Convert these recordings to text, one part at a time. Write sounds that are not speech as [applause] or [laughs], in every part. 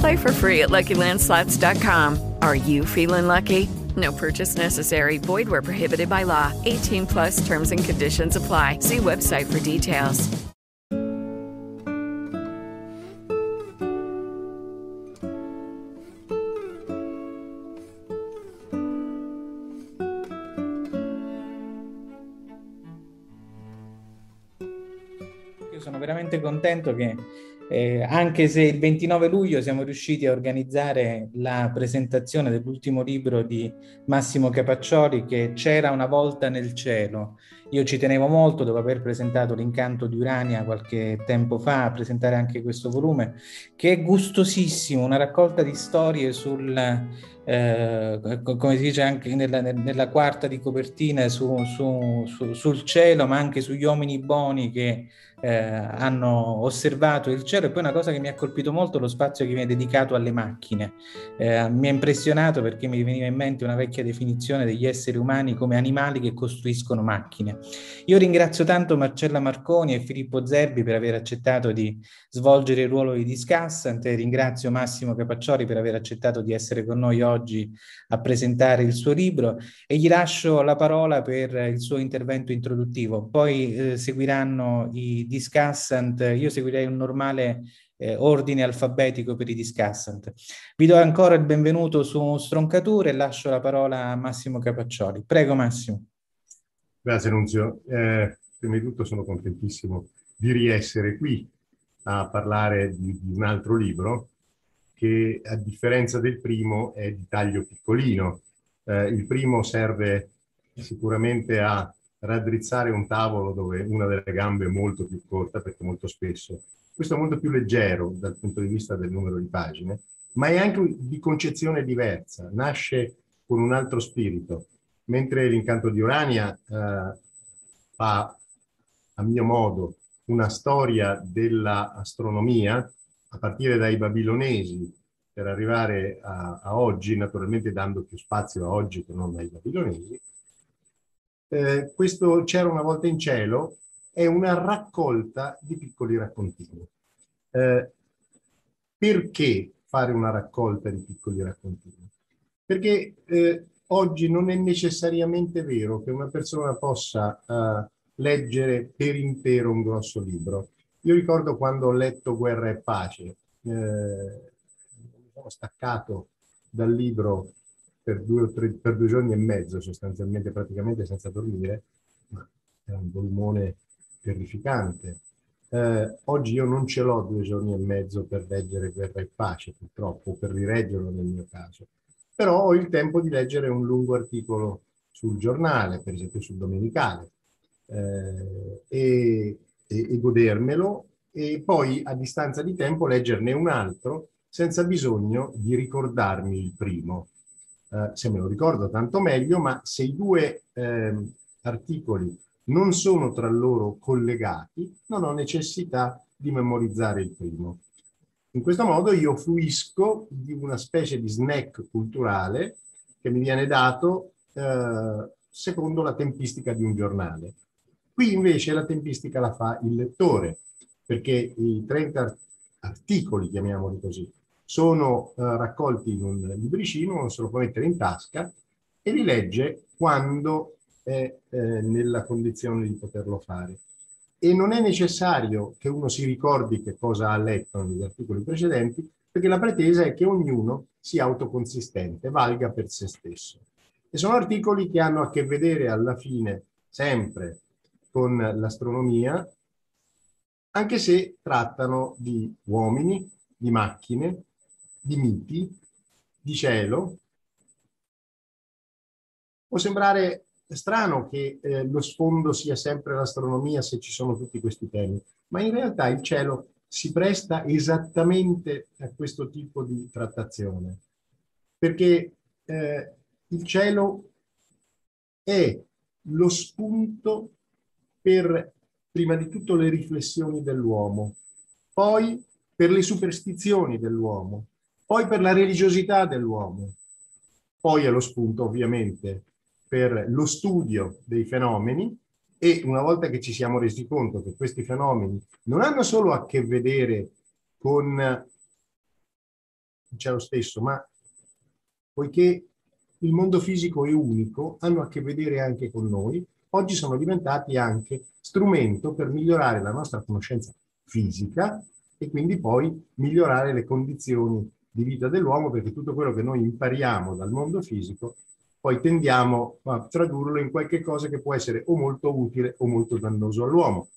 Play for free at LuckyLandSlots.com. Are you feeling lucky? No purchase necessary. Void where prohibited by law. 18 plus terms and conditions apply. See website for details. Io sono veramente contento che eh, anche se il 29 luglio siamo riusciti a organizzare la presentazione dell'ultimo libro di Massimo Capaccioli che c'era una volta nel cielo. Io ci tenevo molto dopo aver presentato l'incanto di Urania qualche tempo fa a presentare anche questo volume che è gustosissimo, una raccolta di storie sul, eh, come si dice anche nella, nella quarta di copertina su, su, su, sul cielo, ma anche sugli uomini buoni che eh, hanno osservato il cielo e poi una cosa che mi ha colpito molto lo spazio che viene dedicato alle macchine. Eh, mi ha impressionato perché mi veniva in mente una vecchia definizione degli esseri umani come animali che costruiscono macchine. Io ringrazio tanto Marcella Marconi e Filippo Zerbi per aver accettato di svolgere il ruolo di discussant e ringrazio Massimo Capaccioli per aver accettato di essere con noi oggi a presentare il suo libro e gli lascio la parola per il suo intervento introduttivo. Poi eh, seguiranno i discussant, io seguirei un normale eh, ordine alfabetico per i discussant. Vi do ancora il benvenuto su Stroncature e lascio la parola a Massimo Capaccioli. Prego Massimo. Grazie Nunzio. Eh, prima di tutto sono contentissimo di riessere qui a parlare di, di un altro libro che a differenza del primo è di taglio piccolino. Eh, il primo serve sicuramente a raddrizzare un tavolo dove una delle gambe è molto più corta, perché molto spesso questo è molto più leggero dal punto di vista del numero di pagine, ma è anche di concezione diversa, nasce con un altro spirito, mentre l'incanto di Urania eh, fa, a mio modo, una storia dell'astronomia a partire dai babilonesi per arrivare a, a, oggi, naturalmente dando più spazio a oggi che non ai babilonesi, eh, questo C'era una volta in cielo è una raccolta di piccoli raccontini. Eh, perché fare una raccolta di piccoli raccontini? Perché eh, oggi non è necessariamente vero che una persona possa uh, leggere per intero un grosso libro. Io ricordo quando ho letto Guerra e Pace, eh, mi sono staccato dal libro per due, tre, per due giorni e mezzo sostanzialmente, praticamente senza dormire, era un volumone terrificante. Eh, oggi io non ce l'ho due giorni e mezzo per leggere Guerra e Pace, purtroppo, per rileggerlo nel mio caso. Però ho il tempo di leggere un lungo articolo sul giornale, per esempio sul Domenicale, eh, e, e, godermelo e poi a distanza di tempo leggerne un altro senza bisogno di ricordarmi il primo. Eh, se me lo ricordo tanto meglio, ma se i due eh, articoli non sono tra loro collegati, non ho necessità di memorizzare il primo. In questo modo io fruisco di una specie di snack culturale che mi viene dato eh, secondo la tempistica di un giornale. Qui invece la tempistica la fa il lettore perché i 30 articoli, chiamiamoli così, sono uh, raccolti in un libricino, uno se lo può mettere in tasca e li legge quando è eh, nella condizione di poterlo fare. E non è necessario che uno si ricordi che cosa ha letto negli articoli precedenti, perché la pretesa è che ognuno sia autoconsistente, valga per se stesso. E sono articoli che hanno a che vedere alla fine sempre con l'astronomia, anche se trattano di uomini, di macchine, di miti, di cielo. Può sembrare strano che eh, lo sfondo sia sempre l'astronomia se ci sono tutti questi temi, ma in realtà il cielo si presta esattamente a questo tipo di trattazione, perché eh, il cielo è lo spunto per prima di tutto le riflessioni dell'uomo, poi per le superstizioni dell'uomo, poi per la religiosità dell'uomo, poi è lo spunto ovviamente per lo studio dei fenomeni e una volta che ci siamo resi conto che questi fenomeni non hanno solo a che vedere con cielo stesso, ma poiché il mondo fisico è unico, hanno a che vedere anche con noi, oggi sono diventati anche strumento per migliorare la nostra conoscenza fisica e quindi poi migliorare le condizioni di vita dell'uomo, perché tutto quello che noi impariamo dal mondo fisico poi tendiamo a tradurlo in qualche cosa che può essere o molto utile o molto dannoso all'uomo.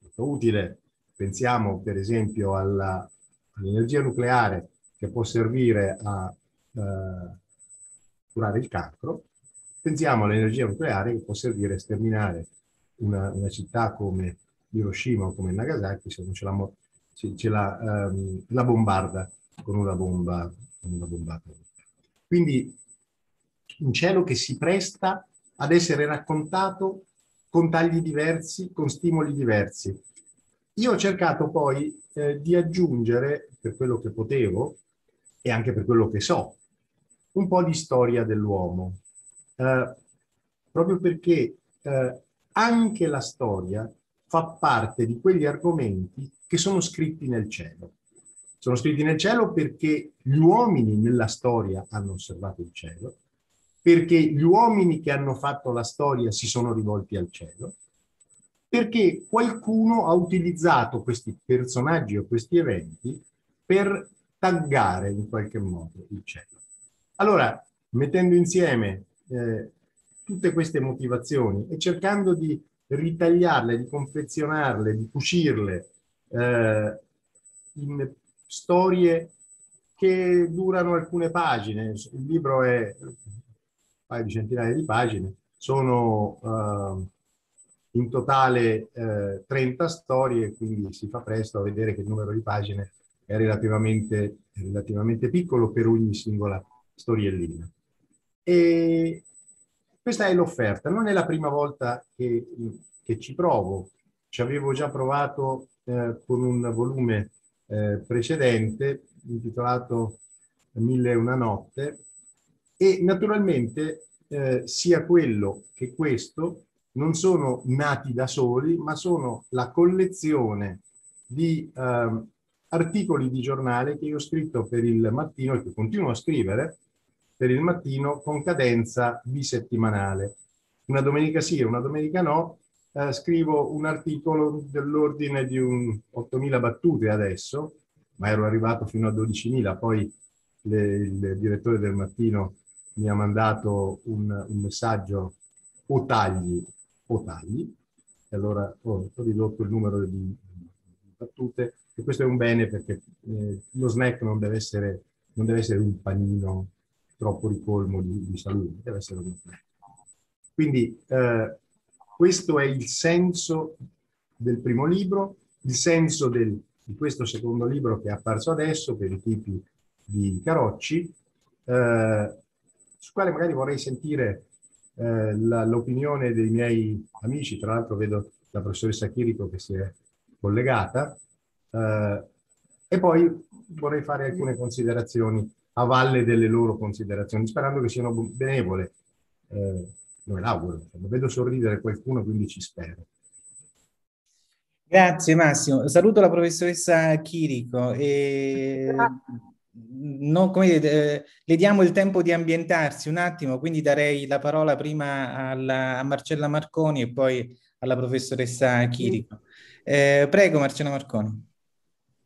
Molto utile, pensiamo per esempio all'energia nucleare che può servire a eh, curare il cancro, pensiamo all'energia nucleare che può servire a sterminare una, una città come Hiroshima o come Nagasaki se non ce la, ce la, um, la bombarda con una bomba, con una bomba Quindi un cielo che si presta ad essere raccontato con tagli diversi, con stimoli diversi. Io ho cercato poi eh, di aggiungere, per quello che potevo e anche per quello che so, un po' di storia dell'uomo, eh, proprio perché eh, anche la storia fa parte di quegli argomenti che sono scritti nel cielo. Sono scritti nel cielo perché gli uomini nella storia hanno osservato il cielo, perché gli uomini che hanno fatto la storia si sono rivolti al cielo, perché qualcuno ha utilizzato questi personaggi o questi eventi per taggare in qualche modo il cielo. Allora, mettendo insieme eh, tutte queste motivazioni e cercando di ritagliarle, di confezionarle, di cucirle eh, in storie che durano alcune pagine. Il libro è paio di centinaia di pagine, sono uh, in totale uh, 30 storie, quindi si fa presto a vedere che il numero di pagine è relativamente, relativamente piccolo per ogni singola storiellina. E questa è l'offerta, non è la prima volta che, che ci provo, ci avevo già provato eh, con un volume eh, precedente intitolato Mille e una notte e naturalmente eh, sia quello che questo non sono nati da soli, ma sono la collezione di eh, articoli di giornale che io ho scritto per il mattino e che continuo a scrivere per il mattino con cadenza bisettimanale. Una domenica sì e una domenica no, eh, scrivo un articolo dell'ordine di un 8.000 battute adesso, ma ero arrivato fino a 12.000, poi le, il direttore del mattino mi ha mandato un, un messaggio o tagli o tagli, e allora ho, ho ridotto il numero di, di, battute e questo è un bene perché eh, lo snack non deve, essere, non deve essere un panino troppo ricolmo di, di salute, deve essere uno snack. Quindi eh, questo è il senso del primo libro, il senso del, di questo secondo libro che è apparso adesso per i tipi di Carocci, eh, su quale magari vorrei sentire eh, l'opinione dei miei amici, tra l'altro vedo la professoressa Chirico che si è collegata, eh, e poi vorrei fare alcune considerazioni a valle delle loro considerazioni, sperando che siano benevole. Eh, me l'auguro, vedo sorridere qualcuno, quindi ci spero. Grazie Massimo, saluto la professoressa Chirico e non, come eh, le diamo il tempo di ambientarsi un attimo, quindi darei la parola prima alla, a Marcella Marconi e poi alla professoressa Chirico. Eh, prego Marcella Marconi.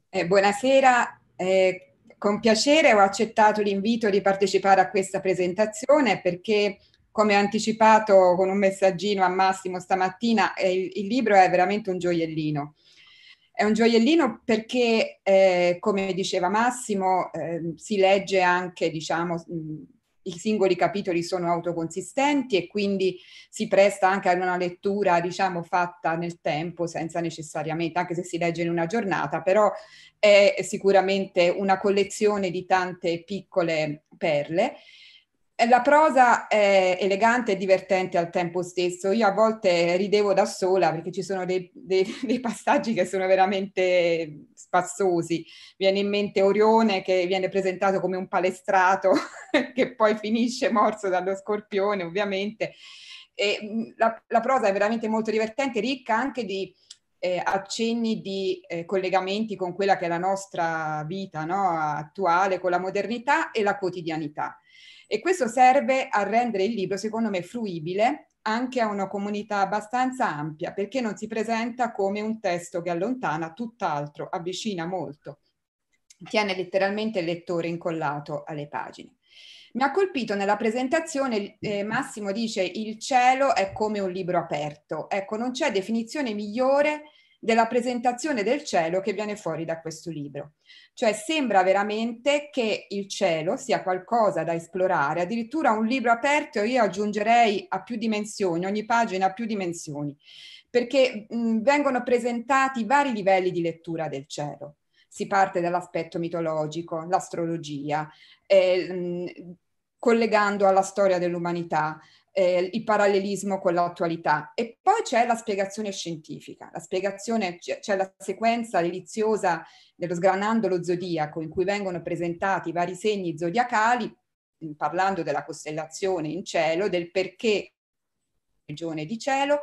Eh, buonasera, eh, con piacere ho accettato l'invito di partecipare a questa presentazione perché come anticipato con un messaggino a Massimo stamattina, eh, il, il, libro è veramente un gioiellino. È un gioiellino perché, eh, come diceva Massimo, eh, si legge anche, diciamo, mh, i singoli capitoli sono autoconsistenti e quindi si presta anche ad una lettura, diciamo, fatta nel tempo, senza necessariamente, anche se si legge in una giornata, però è sicuramente una collezione di tante piccole perle la prosa è elegante e divertente al tempo stesso. Io a volte ridevo da sola perché ci sono dei, dei, [laughs] dei, passaggi che sono veramente spassosi. Viene in mente Orione che viene presentato come un palestrato [laughs] che poi finisce morso dallo scorpione, ovviamente. E la, la prosa è veramente molto divertente, ricca anche di eh, accenni di eh, collegamenti con quella che è la nostra vita no? attuale, con la modernità e la quotidianità. E questo serve a rendere il libro, secondo me, fruibile anche a una comunità abbastanza ampia, perché non si presenta come un testo che allontana, tutt'altro, avvicina molto, tiene letteralmente il lettore incollato alle pagine. Mi ha colpito nella presentazione, eh, Massimo dice il cielo è come un libro aperto. Ecco, non c'è definizione migliore della presentazione del cielo che viene fuori da questo libro. Cioè sembra veramente che il cielo sia qualcosa da esplorare, addirittura un libro aperto, io aggiungerei a più dimensioni, ogni pagina ha più dimensioni, perché mh, vengono presentati vari livelli di lettura del cielo. Si parte dall'aspetto mitologico, l'astrologia, eh, mh, collegando alla storia dell'umanità, eh, il parallelismo con l'attualità. E poi c'è la spiegazione scientifica, la spiegazione, c'è la sequenza deliziosa dello sgranando lo zodiaco in cui vengono presentati i vari segni zodiacali, parlando della costellazione in cielo, del perché regione di cielo,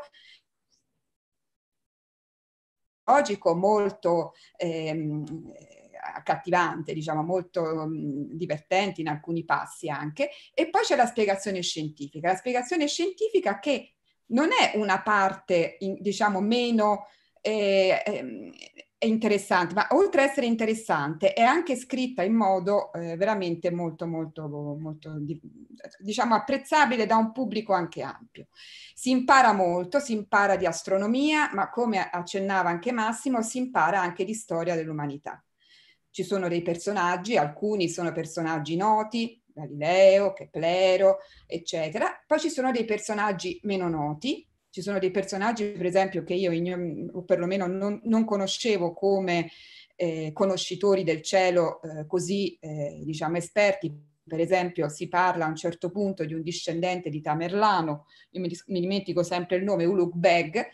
logico molto ehm, accattivante, diciamo molto divertente in alcuni passi anche, e poi c'è la spiegazione scientifica. La spiegazione scientifica che non è una parte, in, diciamo, meno eh, eh, interessante, ma oltre ad essere interessante è anche scritta in modo eh, veramente molto, molto, molto, diciamo, apprezzabile da un pubblico anche ampio. Si impara molto, si impara di astronomia, ma come accennava anche Massimo, si impara anche di storia dell'umanità. Ci sono dei personaggi, alcuni sono personaggi noti, Galileo, Keplero, eccetera. Poi ci sono dei personaggi meno noti, ci sono dei personaggi, per esempio, che io o perlomeno non, non conoscevo come eh, conoscitori del cielo eh, così, eh, diciamo, esperti. Per esempio, si parla a un certo punto di un discendente di Tamerlano, io mi, mi dimentico sempre il nome, Ulugh Beg,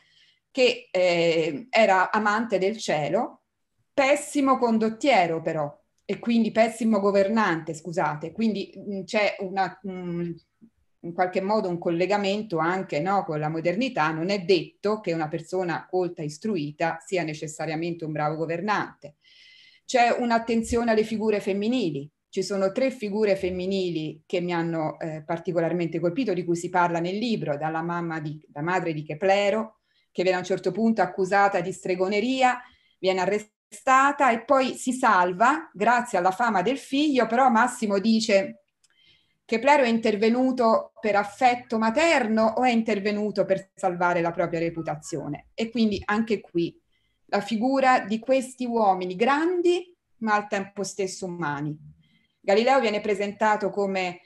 che eh, era amante del cielo pessimo condottiero però e quindi pessimo governante, scusate, quindi mh, c'è una, mh, in qualche modo un collegamento anche no, con la modernità, non è detto che una persona colta istruita sia necessariamente un bravo governante. C'è un'attenzione alle figure femminili, ci sono tre figure femminili che mi hanno eh, particolarmente colpito, di cui si parla nel libro, dalla mamma di, la madre di Keplero, che viene a un certo punto accusata di stregoneria, viene arrestata stata e poi si salva grazie alla fama del figlio, però Massimo dice che Plero è intervenuto per affetto materno o è intervenuto per salvare la propria reputazione. E quindi anche qui la figura di questi uomini grandi ma al tempo stesso umani. Galileo viene presentato come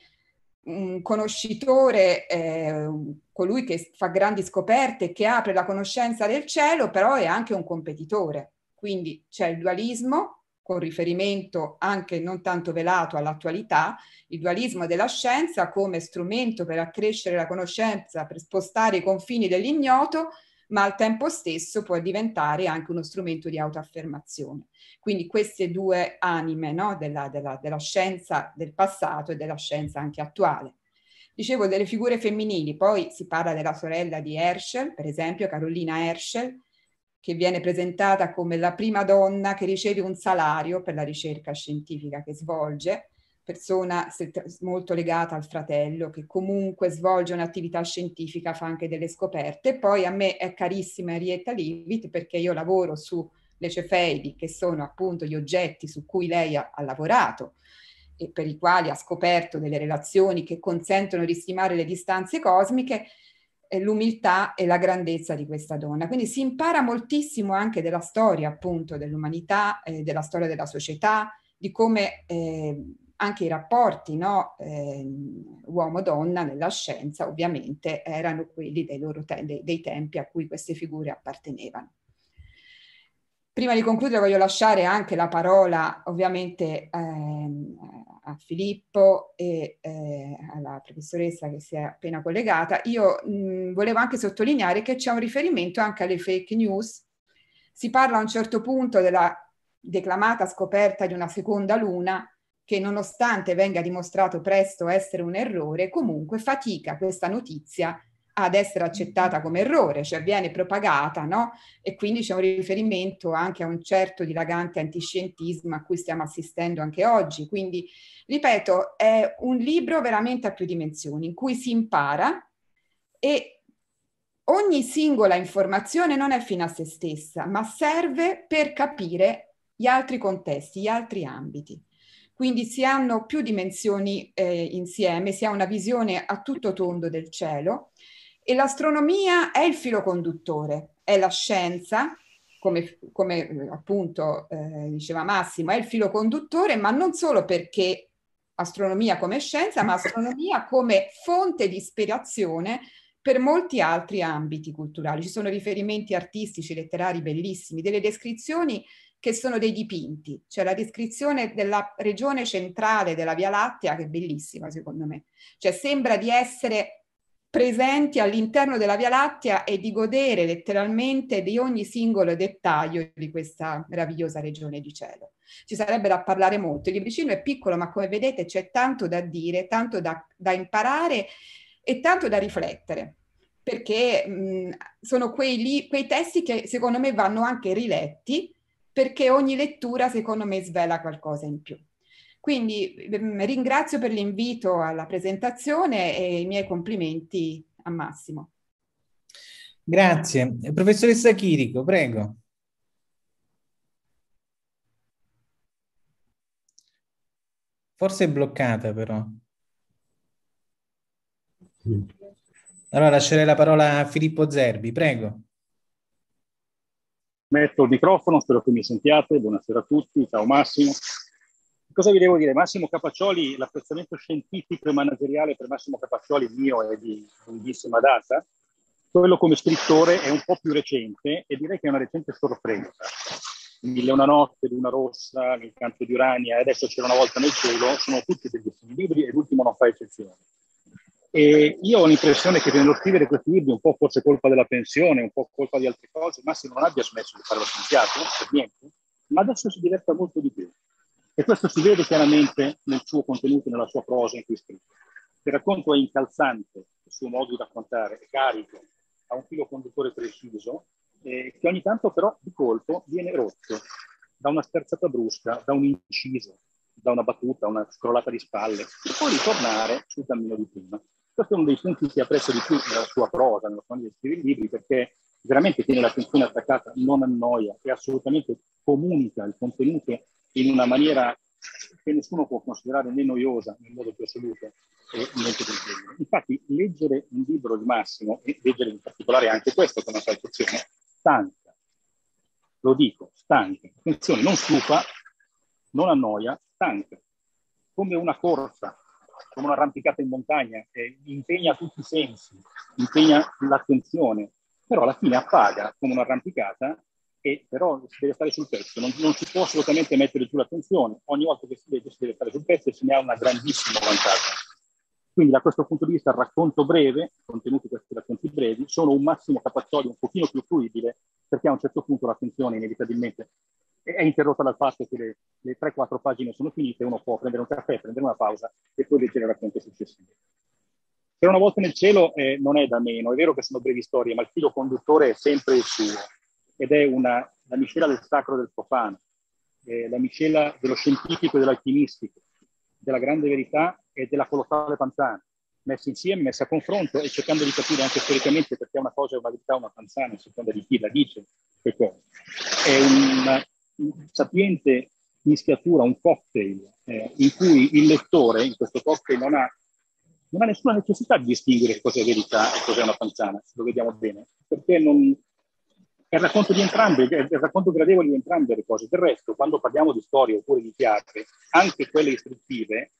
un conoscitore, eh, colui che fa grandi scoperte, che apre la conoscenza del cielo, però è anche un competitore quindi c'è il dualismo con riferimento anche non tanto velato all'attualità, il dualismo della scienza come strumento per accrescere la conoscenza, per spostare i confini dell'ignoto, ma al tempo stesso può diventare anche uno strumento di autoaffermazione. Quindi queste due anime no, della, della, della scienza del passato e della scienza anche attuale. Dicevo delle figure femminili, poi si parla della sorella di Herschel, per esempio Carolina Herschel, che viene presentata come la prima donna che riceve un salario per la ricerca scientifica che svolge, persona molto legata al fratello, che comunque svolge un'attività scientifica, fa anche delle scoperte. Poi a me è carissima Henrietta Livit perché io lavoro sulle cefeidi, che sono appunto gli oggetti su cui lei ha, ha lavorato e per i quali ha scoperto delle relazioni che consentono di stimare le distanze cosmiche, l'umiltà e la grandezza di questa donna. Quindi si impara moltissimo anche della storia appunto dell'umanità, eh, della storia della società, di come eh, anche i rapporti no, eh, uomo-donna nella scienza ovviamente erano quelli dei, te- dei tempi a cui queste figure appartenevano. Prima di concludere voglio lasciare anche la parola ovviamente ehm, a Filippo e eh, alla professoressa che si è appena collegata. Io mh, volevo anche sottolineare che c'è un riferimento anche alle fake news. Si parla a un certo punto della declamata scoperta di una seconda luna che nonostante venga dimostrato presto essere un errore, comunque fatica questa notizia ad essere accettata come errore, cioè viene propagata, no? E quindi c'è un riferimento anche a un certo dilagante antiscientismo a cui stiamo assistendo anche oggi. Quindi, ripeto, è un libro veramente a più dimensioni, in cui si impara e ogni singola informazione non è fine a se stessa, ma serve per capire gli altri contesti, gli altri ambiti. Quindi si hanno più dimensioni eh, insieme, si ha una visione a tutto tondo del cielo e l'astronomia è il filo conduttore, è la scienza, come, come eh, appunto eh, diceva Massimo, è il filo conduttore, ma non solo perché astronomia come scienza, ma astronomia come fonte di ispirazione per molti altri ambiti culturali. Ci sono riferimenti artistici, letterari bellissimi, delle descrizioni che sono dei dipinti. C'è la descrizione della regione centrale della Via Lattea che è bellissima secondo me. Cioè sembra di essere presenti all'interno della Via Lattea e di godere letteralmente di ogni singolo dettaglio di questa meravigliosa regione di cielo. Ci sarebbe da parlare molto. Il libricino è piccolo, ma come vedete c'è tanto da dire, tanto da, da imparare e tanto da riflettere, perché mh, sono quei, quei testi che secondo me vanno anche riletti, perché ogni lettura secondo me svela qualcosa in più. Quindi ehm, ringrazio per l'invito alla presentazione e i miei complimenti a Massimo. Grazie. Professoressa Chirico, prego. Forse è bloccata però. Allora lascerei la parola a Filippo Zerbi, prego. Metto il microfono, spero che mi sentiate. Buonasera a tutti, ciao Massimo cosa vi devo dire? Massimo Capaccioli, l'apprezzamento scientifico e manageriale per Massimo Capaccioli mio è di lunghissima data. Quello come scrittore è un po' più recente e direi che è una recente sorpresa. Mille una notte, Luna rossa, L'incanto di Urania e adesso c'era una volta nel cielo, sono tutti bellissimi libri e l'ultimo non fa eccezione. E io ho l'impressione che nello scrivere questi libri, un po' forse colpa della pensione, un po' colpa di altre cose, Massimo non abbia smesso di fare lo scienziato, per niente, ma adesso si diverta molto di più. E questo si vede chiaramente nel suo contenuto, nella sua prosa in cui scrive. Il racconto è incalzante, il suo modo di raccontare è carico, ha un filo conduttore preciso, eh, che ogni tanto però di colpo viene rotto da una sterzata brusca, da un inciso, da una battuta, una scrollata di spalle, e poi ritornare sul cammino di prima. Questo è uno dei punti che apprezzo di più nella sua prosa, nella sua maniera di scrivere i libri, perché veramente tiene l'attenzione attaccata, non annoia e assolutamente comunica il contenuto in una maniera che nessuno può considerare né noiosa nel modo più assoluto e del genere. Infatti, leggere un libro di Massimo, e leggere in particolare anche questo con una traduzione, stanca. Lo dico, stanca. Attenzione, non stufa, non annoia, stanca. Come una corsa, come un'arrampicata in montagna, eh, impegna tutti i sensi, impegna l'attenzione, però alla fine appaga come un'arrampicata e però si deve stare sul pezzo, non, non, si può assolutamente mettere giù l'attenzione, ogni volta che si legge si deve stare sul pezzo e se ne ha una grandissima vantaggio. Quindi da questo punto di vista il racconto breve, contenuti questi racconti brevi, sono un massimo capazzolio un pochino più fruibile perché a un certo punto l'attenzione inevitabilmente è interrotta dal fatto che le, le 3-4 pagine sono finite, uno può prendere un caffè, prendere una pausa e poi leggere il racconto successivo. Per una volta nel cielo eh, non è da meno, è vero che sono brevi storie, ma il filo conduttore è sempre il suo ed è una, la miscela del sacro e del profano, eh, la miscela dello scientifico e dell'alchimistico, della grande verità e della colossale panzana, messi insieme, messi a confronto e cercando di capire anche storicamente perché una cosa è una verità o una panzana, a seconda di chi la dice. È una, una sapiente mischiatura, un cocktail, eh, in cui il lettore, in questo cocktail, non ha, non ha nessuna necessità di distinguere cosa è verità e cosa è una panzana, se lo vediamo bene, perché non, è il racconto di entrambe, è il racconto gradevole di entrambe le cose. Del resto, quando parliamo di storie oppure di teatri, anche quelle istruttive,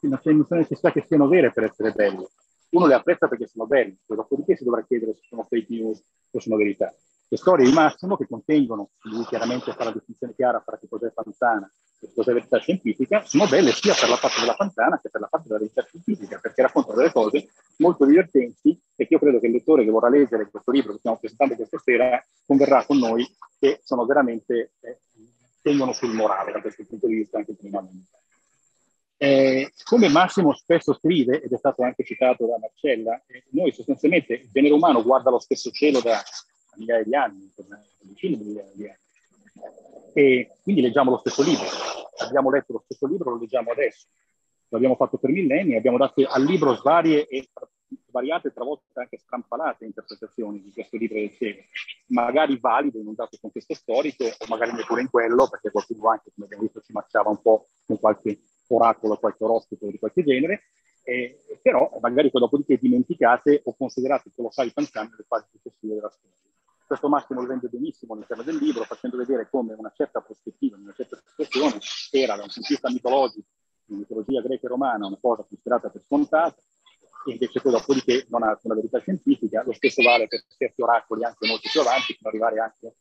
non c'è necessità che siano vere per essere belle. Uno le apprezza perché sono belle, dopodiché si dovrà chiedere se sono fake news o sono verità. Le storie di Massimo che contengono, lui chiaramente fa la distinzione chiara fra che cos'è Fanzana e cos'è verità scientifica, sono belle sia per la parte della Fanzana che per la parte della verità scientifica, perché raccontano delle cose molto divertenti e che io credo che il lettore che vorrà leggere questo libro che stiamo presentando questa sera converrà con noi che sono veramente, eh, tengono sul morale da questo punto di vista anche primeramente. Eh, come Massimo spesso scrive, ed è stato anche citato da Marcella, eh, noi sostanzialmente il genere umano guarda lo stesso cielo da migliaia di anni, decine di migliaia di anni. E quindi leggiamo lo stesso libro. Abbiamo letto lo stesso libro, lo leggiamo adesso. L'abbiamo fatto per millenni, abbiamo dato al libro svarie e svariate, travolta anche strampalate interpretazioni di questo libro del cielo, magari valide in un dato contesto storico o magari neppure in quello, perché qualcuno anche, come abbiamo visto, ci marciava un po' con qualche oracolo, qualche oroscopo di qualche genere, eh, però magari poi dopodiché dimenticate o considerate colossali panzani nelle fasi successive della storia. Questo Massimo lo rende benissimo all'interno del libro, facendo vedere come una certa prospettiva, una certa situazione era da un punto di vista mitologico, in mitologia greca e romana, una cosa considerata per scontata, e invece poi dopodiché non ha alcuna verità scientifica. Lo stesso vale per certi oracoli anche molto più avanti, fino ad arrivare anche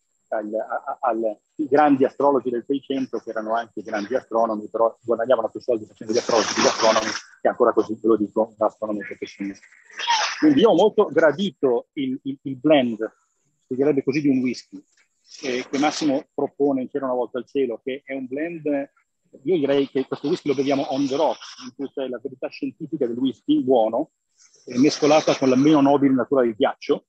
ai grandi astrologi del 600 che erano anche grandi astronomi, però guadagnavano più soldi facendo gli astrologi gli astronomi, che ancora così, ve lo dico, da astronomi professionisti. Quindi io ho molto gradito il, il, il blend si direbbe così, di un whisky, eh, che Massimo propone in C'era una volta al cielo, che è un blend, io direi che questo whisky lo beviamo on the rocks, in cui c'è la verità scientifica del whisky, buono, eh, mescolata con la meno nobile natura del ghiaccio,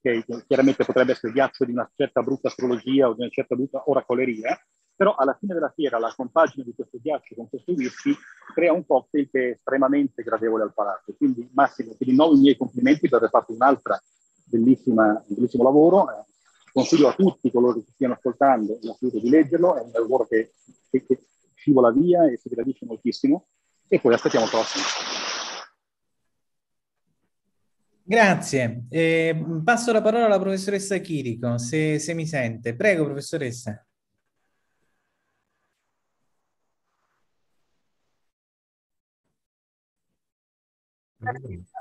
che chiaramente potrebbe essere ghiaccio di una certa brutta astrologia o di una certa brutta oracoleria, però alla fine della fiera la compagine di questo ghiaccio con questo whisky crea un cocktail che è estremamente gradevole al palato. Quindi Massimo, ti rinnovo i miei complimenti per aver fatto un'altra bellissimo lavoro. Eh, consiglio a tutti coloro che stiano ascoltando di leggerlo, è un lavoro che, che, che scivola via e si gradisce moltissimo e poi aspettiamo il prossimo. Grazie. Eh, passo la parola alla professoressa Chirico, se, se mi sente. Prego, professoressa. Grazie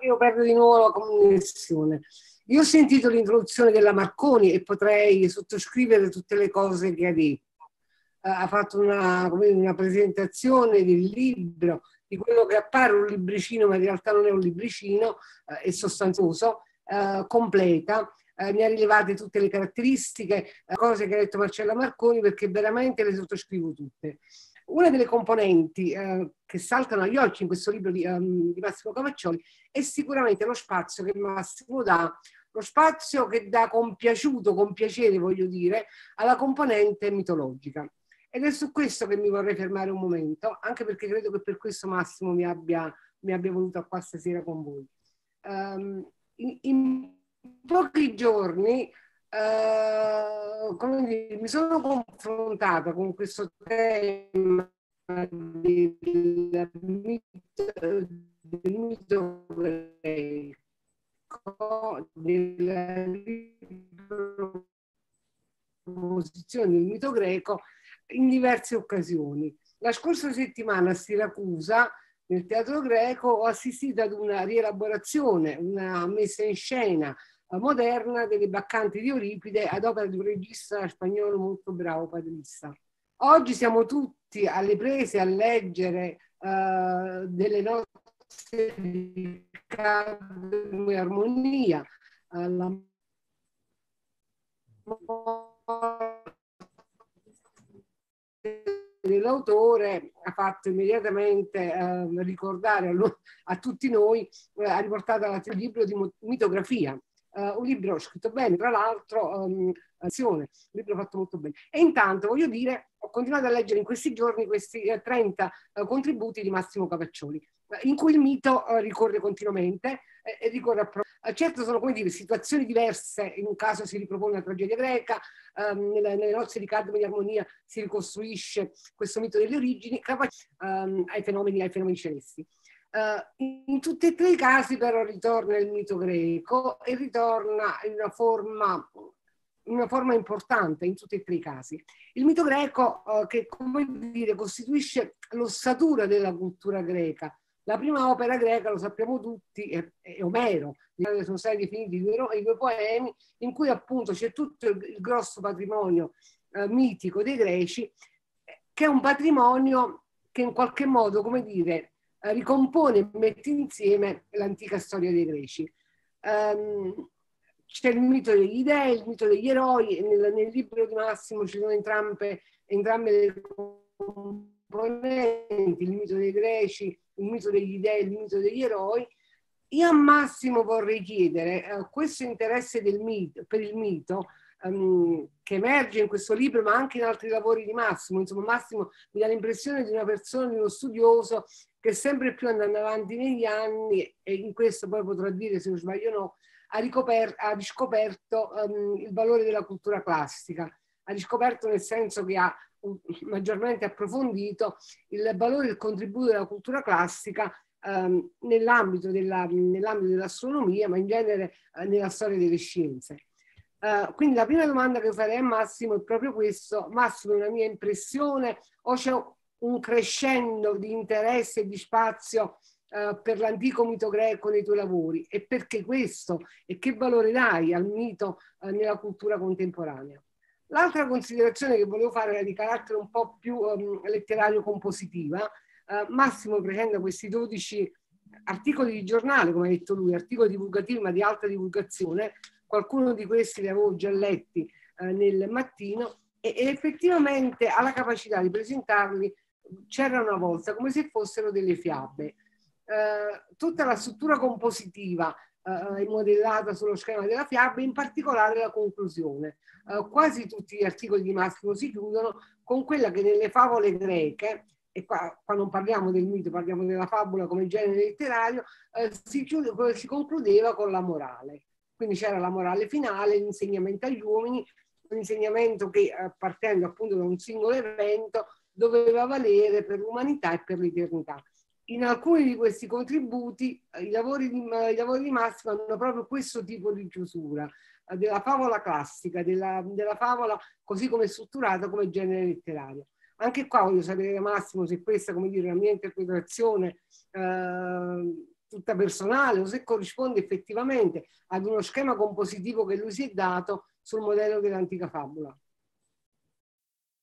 io perdo di nuovo la connessione. Io ho sentito l'introduzione della Marconi e potrei sottoscrivere tutte le cose che ha detto. Ha fatto una, una, presentazione del libro, di quello che appare un libricino, ma in realtà non è un libricino, uh, è sostanzioso, uh, completa. Mi ha rilevate tutte le caratteristiche, cose che ha detto Marcella Marconi, perché veramente le sottoscrivo tutte. Una delle componenti eh, che saltano agli occhi in questo libro di, um, di Massimo Cavaccioli è sicuramente lo spazio che Massimo dà, lo spazio che dà compiaciuto, con piacere voglio dire, alla componente mitologica. Ed è su questo che mi vorrei fermare un momento, anche perché credo che per questo Massimo mi abbia, mi abbia voluto qua stasera con voi. Um, in, in pochi giorni come dire, mi sono confrontata con questo tema del mito, greco, della posizione del mito greco in diverse occasioni. La scorsa settimana a Siracusa, nel teatro greco, ho assistito ad una rielaborazione, una messa in scena moderna delle baccanti di Euripide ad opera di un regista spagnolo molto bravo, Padrissa. Oggi siamo tutti alle prese a leggere uh, delle nostre di armonia, alla dell'autore ha fatto immediatamente eh, ricordare a, a, tutti noi, eh, ha riportato al libro di mitografia Uh, un libro scritto bene, tra l'altro, um, azione, un libro fatto molto bene. E intanto voglio dire, ho continuato a leggere in questi giorni questi eh, 30 uh, contributi di Massimo Capaccioli, uh, in cui il mito ricorre continuamente e ricorre a certo sono come dire situazioni diverse in un caso si ripropone una tragedia greca um, nelle, nelle, nozze di Cadmo di Armonia si ricostruisce questo mito delle origini capace um, ai fenomeni ai fenomeni celesti Uh, in tutti e tre i casi però ritorna il mito greco e ritorna in una forma, una forma importante in tutti e tre i casi. Il mito greco uh, che come dire, costituisce l'ossatura della cultura greca. La prima opera greca, lo sappiamo tutti, è, è Omero, sono stati definiti i due, i due, poemi, in cui appunto c'è tutto il, il grosso patrimonio uh, mitico dei greci, che è un patrimonio che in qualche modo, come dire, ricompone e mette insieme l'antica storia dei greci. Um, c'è il mito degli dei, il mito degli eroi, nel, nel libro di Massimo ci sono entrambe, entrambe le componenti, il mito dei greci, il mito degli dei, il mito degli eroi. Io a Massimo vorrei chiedere, uh, questo interesse mito, per il mito, um, che emerge in questo libro, ma anche in altri lavori di Massimo. Insomma, Massimo mi dà l'impressione di una persona, di uno studioso che sempre più andando avanti negli anni, e in questo poi potrò dire se non sbaglio no, ha, ha riscoperto um, il valore della cultura classica. Ha riscoperto nel senso che ha um, maggiormente approfondito il valore il contributo della cultura classica um, nell'ambito, della, nell'ambito, dell'astronomia, ma in genere uh, nella storia delle scienze. Uh, quindi la prima domanda che farei a Massimo è proprio questo. Massimo, è una mia impressione o c'è un crescendo di interesse e di spazio uh, per l'antico mito greco nei tuoi lavori e perché questo e che valore dai al mito uh, nella cultura contemporanea. L'altra considerazione che volevo fare era di carattere un po' più um, letterario compositiva. Massimo presenta questi 12 articoli di giornale, come ha detto lui, articoli divulgativi ma di alta divulgazione, qualcuno di questi li avevo già letti eh, nel mattino e, effettivamente ha la capacità di presentarli c'era una volta come se fossero delle fiabe. Eh, tutta la struttura compositiva eh, è modellata sullo schema della fiaba, in particolare la conclusione. Eh, quasi tutti gli articoli di Massimo si chiudono con quella che nelle favole greche e qua, qua, non parliamo del mito, parliamo della fabula come genere letterario, eh, si, chiude, si, concludeva con la morale. Quindi c'era la morale finale, l'insegnamento agli uomini, un insegnamento che eh, partendo appunto da un singolo evento doveva valere per l'umanità e per l'eternità. In alcuni di questi contributi eh, i lavori di, i lavori di Massimo hanno proprio questo tipo di chiusura, eh, della favola classica, della, della favola così come strutturata come genere letterario. Anche qua voglio sapere Massimo se questa, come dire, la mia interpretazione eh, tutta personale o se corrisponde effettivamente ad uno schema compositivo che lui si è dato sul modello dell'antica fabula.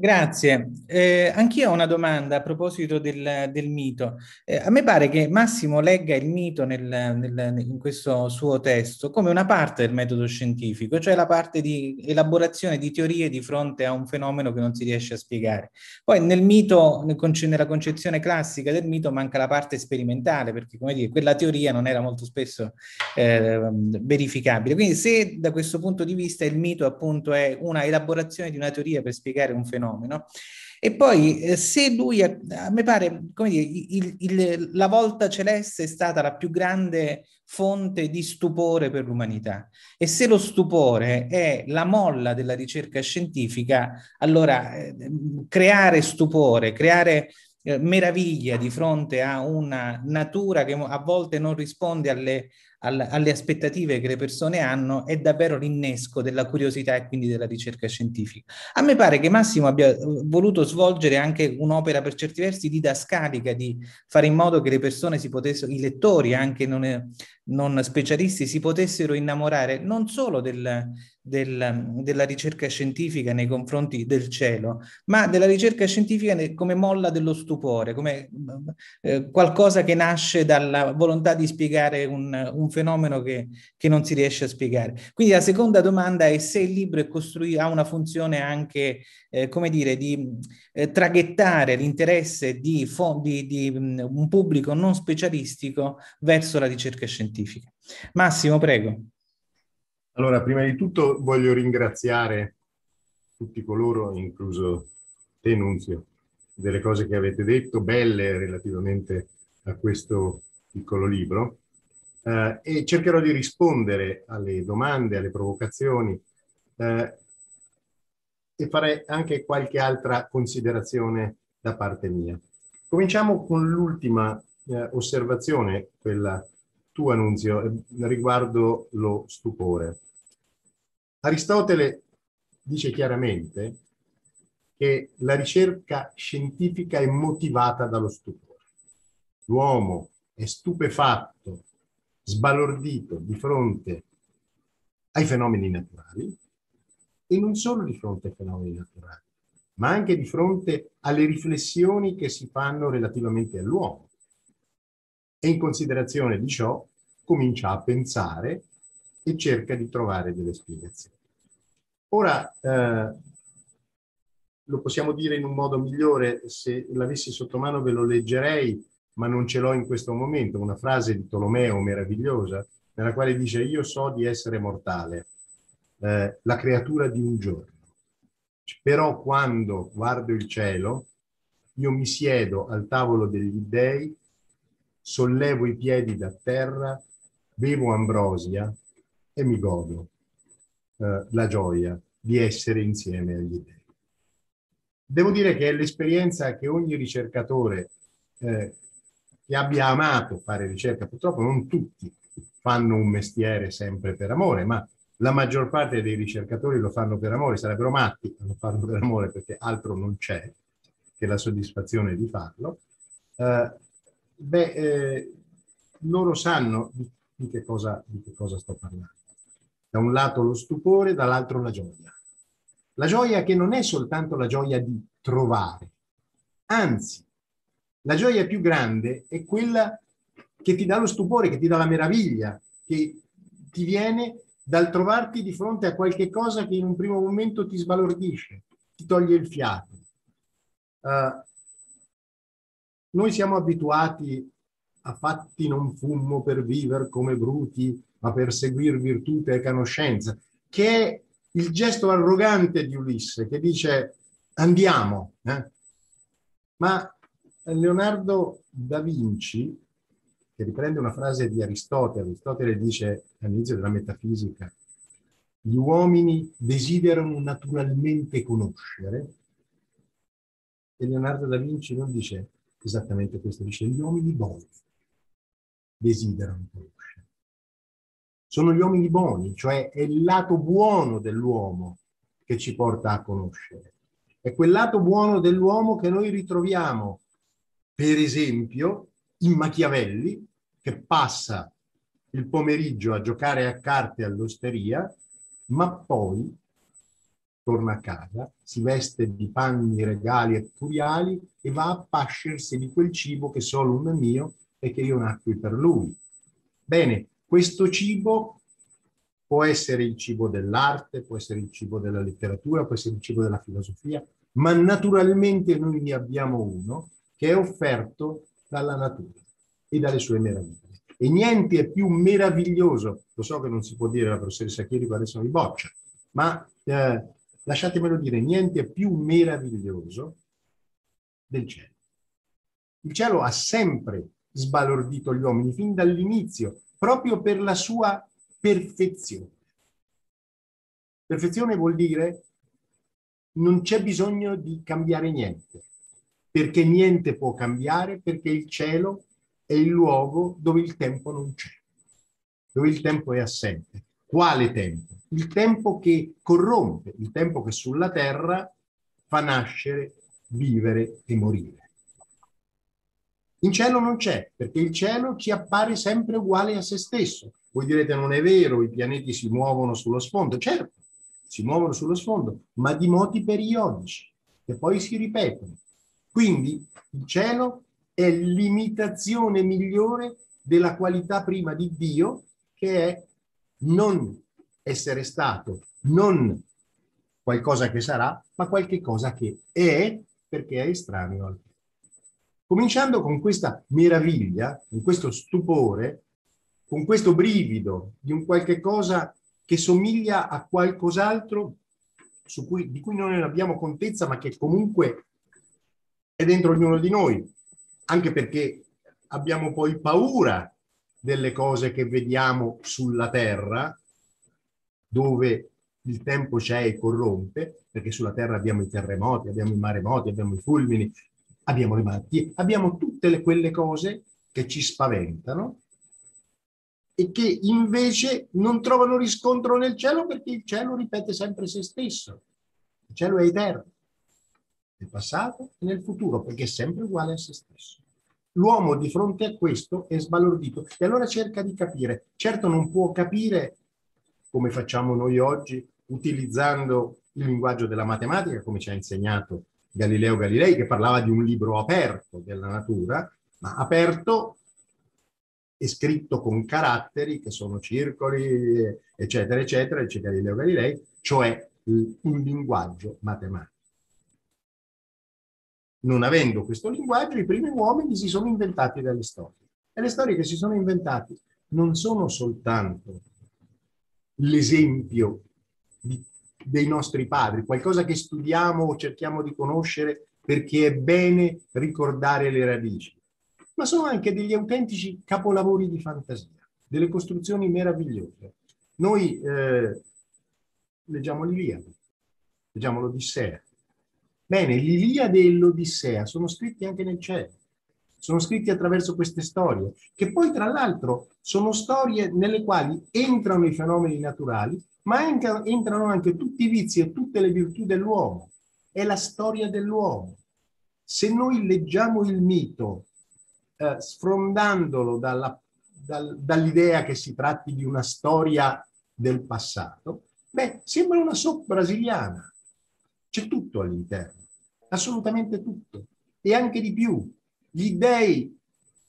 Grazie. Eh, anch'io ho una domanda a proposito del, del mito. Eh, a me pare che Massimo legga il mito nel, nel, in questo suo testo come una parte del metodo scientifico, cioè la parte di elaborazione di teorie di fronte a un fenomeno che non si riesce a spiegare. Poi nel mito, nella concezione classica del mito, manca la parte sperimentale, perché come dire, quella teoria non era molto spesso eh, verificabile. Quindi se da questo punto di vista il mito appunto è una elaborazione di una teoria per spiegare un fenomeno, fenomeno. E poi eh, se lui, a, me pare, come dire, il, il, la volta celeste è stata la più grande fonte di stupore per l'umanità. E se lo stupore è la molla della ricerca scientifica, allora eh, creare stupore, creare eh, meraviglia di fronte a una natura che a volte non risponde alle, alle aspettative che le persone hanno è davvero l'innesco della curiosità e quindi della ricerca scientifica. A me pare che Massimo abbia eh, voluto svolgere anche un'opera per certi versi didascalica, di fare in modo che le persone si potessero, i lettori anche non, non specialisti, si potessero innamorare non solo del, del, della ricerca scientifica nei confronti del cielo, ma della ricerca scientifica come molla dello stupore, come eh, qualcosa che nasce dalla volontà di spiegare un, un fenomeno che, che, non si riesce a spiegare. Quindi la seconda domanda è se il libro è costruito, ha una funzione anche, eh, come dire, di eh, traghettare l'interesse di, di, di un pubblico non specialistico verso la ricerca scientifica. Massimo, prego. Allora, prima di tutto voglio ringraziare tutti coloro, incluso te Nunzio, delle cose che avete detto, belle relativamente a questo piccolo libro, eh, e cercherò di rispondere alle domande, alle provocazioni eh, e fare anche qualche altra considerazione da parte mia. Cominciamo con l'ultima eh, osservazione, quella tua, Nunzio, eh, riguardo lo stupore. Aristotele dice chiaramente che la ricerca scientifica è motivata dallo stupore. L'uomo è stupefatto, sbalordito di fronte ai fenomeni naturali e non solo di fronte ai fenomeni naturali, ma anche di fronte alle riflessioni che si fanno relativamente all'uomo. E in considerazione di ciò comincia a pensare e cerca di trovare delle spiegazioni. Ora, eh, lo possiamo dire in un modo migliore, se l'avessi sotto mano ve lo leggerei, ma non ce l'ho in questo momento, una frase di Tolomeo meravigliosa, nella quale dice io so di essere mortale, eh, la creatura di un giorno. Però quando guardo il cielo, io mi siedo al tavolo degli dei, sollevo i piedi da terra, bevo ambrosia e mi godo eh, la gioia di essere insieme agli dei. Devo dire che è l'esperienza che ogni ricercatore eh, che abbia amato fare ricerca, purtroppo non tutti fanno un mestiere sempre per amore, ma la maggior parte dei ricercatori lo fanno per amore, sarebbero matti a non farlo per amore perché altro non c'è che la soddisfazione di farlo. Eh, beh, eh, loro sanno di, di, che cosa, di che cosa sto parlando. Da un lato lo stupore, dall'altro la gioia. La gioia che non è soltanto la gioia di trovare, anzi, la gioia più grande è quella che ti dà lo stupore, che ti dà la meraviglia, che ti viene dal trovarti di fronte a qualche cosa che in un primo momento ti sbalordisce, ti toglie il fiato. Uh, noi siamo abituati a fatti non fummo per vivere come bruti, ma per seguir virtute e conoscenza, che è il gesto arrogante di Ulisse, che dice andiamo. Eh? Ma Leonardo da Vinci, che riprende una frase di Aristotele, Aristotele dice all'inizio della metafisica, gli uomini desiderano naturalmente conoscere, e Leonardo da Vinci non dice esattamente questo, dice gli uomini buoni desiderano conoscere sono gli uomini buoni, cioè è il lato buono dell'uomo che ci porta a conoscere. È quel lato buono dell'uomo che noi ritroviamo, per esempio, in Machiavelli, che passa il pomeriggio a giocare a carte all'osteria, ma poi torna a casa, si veste di panni, regali e turiali e va a pascersi di quel cibo che solo uno è mio e che io nacqui per lui. Bene, questo cibo può essere il cibo dell'arte, può essere il cibo della letteratura, può essere il cibo della filosofia, ma naturalmente noi ne abbiamo uno che è offerto dalla natura e dalle sue meraviglie. E niente è più meraviglioso, lo so che non si può dire la professoressa Chierico, adesso mi boccia, ma eh, lasciatemelo dire, niente è più meraviglioso del cielo. Il cielo ha sempre sbalordito gli uomini, fin dall'inizio, proprio per la sua perfezione. Perfezione vuol dire non c'è bisogno di cambiare niente, perché niente può cambiare, perché il cielo è il luogo dove il tempo non c'è, dove il tempo è assente. Quale tempo? Il tempo che corrompe, il tempo che sulla terra fa nascere, vivere e morire. In cielo non c'è, perché il cielo ci appare sempre uguale a se stesso. Voi direte non è vero, i pianeti si muovono sullo sfondo. Certo, si muovono sullo sfondo, ma di modi periodici, che poi si ripetono. Quindi il cielo è l'imitazione migliore della qualità prima di Dio, che è non essere stato, non qualcosa che sarà, ma qualche cosa che è perché è estraneo al tempo. Cominciando con questa meraviglia, con questo stupore, con questo brivido di un qualche cosa che somiglia a qualcos'altro cui, di cui non abbiamo contezza, ma che comunque è dentro ognuno di noi, anche perché abbiamo poi paura delle cose che vediamo sulla Terra, dove il tempo c'è e corrompe, perché sulla Terra abbiamo i terremoti, abbiamo i maremoti, abbiamo i fulmini, abbiamo le malattie, abbiamo tutte le, quelle cose che ci spaventano e che invece non trovano riscontro nel cielo perché il cielo ripete sempre se stesso. Il cielo è eterno nel passato e nel futuro, perché è sempre uguale a se stesso. L'uomo di fronte a questo è sbalordito e allora cerca di capire. Certo non può capire come facciamo noi oggi utilizzando il linguaggio della matematica, come ci ha insegnato Galileo Galilei, che parlava di un libro aperto della natura, ma aperto e scritto con caratteri che sono circoli, eccetera, eccetera, dice Galileo Galilei, cioè un linguaggio matematico non avendo questo linguaggio, i primi uomini si sono inventati delle storie. E le storie che si sono inventati non sono soltanto l'esempio di, dei nostri padri, qualcosa che studiamo o cerchiamo di conoscere perché è bene ricordare le radici, ma sono anche degli autentici capolavori di fantasia, delle costruzioni meravigliose. Noi eh, leggiamo l'Iliade, leggiamo l'Odissea, Bene, l'Iliade e l'Odissea sono scritti anche nel cielo, sono scritti attraverso queste storie, che poi tra l'altro sono storie nelle quali entrano i fenomeni naturali, ma entrano anche tutti i vizi e tutte le virtù dell'uomo. È la storia dell'uomo. Se noi leggiamo il mito eh, sfrondandolo dalla, dal, dall'idea che si tratti di una storia del passato, beh, sembra una soap brasiliana. C'è tutto all'interno assolutamente tutto e anche di più. Gli dei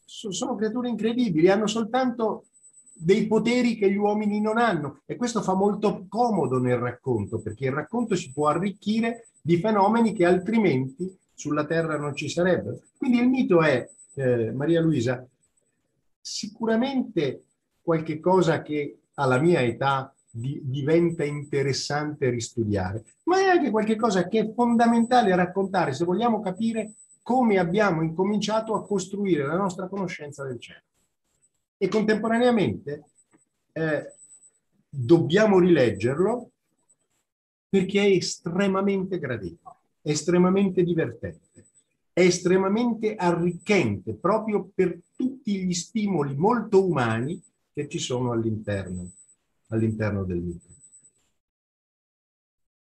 sono creature incredibili, hanno soltanto dei poteri che gli uomini non hanno e questo fa molto comodo nel racconto perché il racconto si può arricchire di fenomeni che altrimenti sulla Terra non ci sarebbero. Quindi il mito è, eh, Maria Luisa, sicuramente qualche cosa che alla mia età di, diventa interessante ristudiare, ma è anche qualcosa che è fondamentale raccontare se vogliamo capire come abbiamo incominciato a costruire la nostra conoscenza del cielo. E contemporaneamente eh, dobbiamo rileggerlo perché è estremamente gradevole, è estremamente divertente, è estremamente arricchente proprio per tutti gli stimoli molto umani che ci sono all'interno all'interno del mito.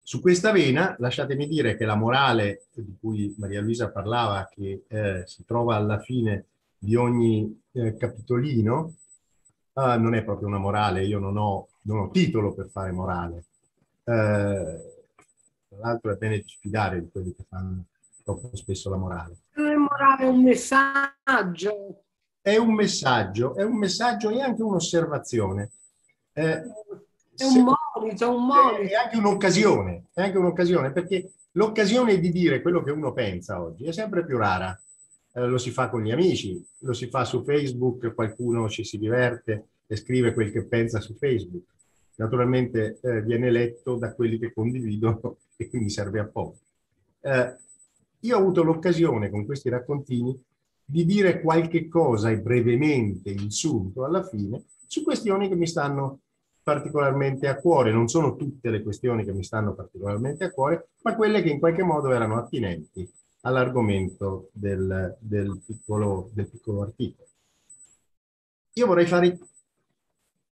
Su questa vena, lasciatemi dire che la morale di cui Maria Luisa parlava, che eh, si trova alla fine di ogni eh, capitolino, eh, non è proprio una morale, io non ho, non ho titolo per fare morale. Eh, Tra l'altro è bene sfidare di quelli che fanno troppo spesso la morale. Non è morale, è un messaggio. È un messaggio, è un messaggio e anche un'osservazione. Eh, è un monito, è un monito. È anche un'occasione, è anche un'occasione perché l'occasione di dire quello che uno pensa oggi è sempre più rara. Eh, lo si fa con gli amici, lo si fa su Facebook, qualcuno ci si diverte e scrive quel che pensa su Facebook. Naturalmente eh, viene letto da quelli che condividono [laughs] e quindi serve a poco. Eh, io ho avuto l'occasione con questi raccontini di dire qualche cosa e brevemente il sunto alla fine su questioni che mi stanno particolarmente a cuore. Non sono tutte le questioni che mi stanno particolarmente a cuore, ma quelle che in qualche modo erano attinenti all'argomento del, del, piccolo, del piccolo articolo. Io vorrei fare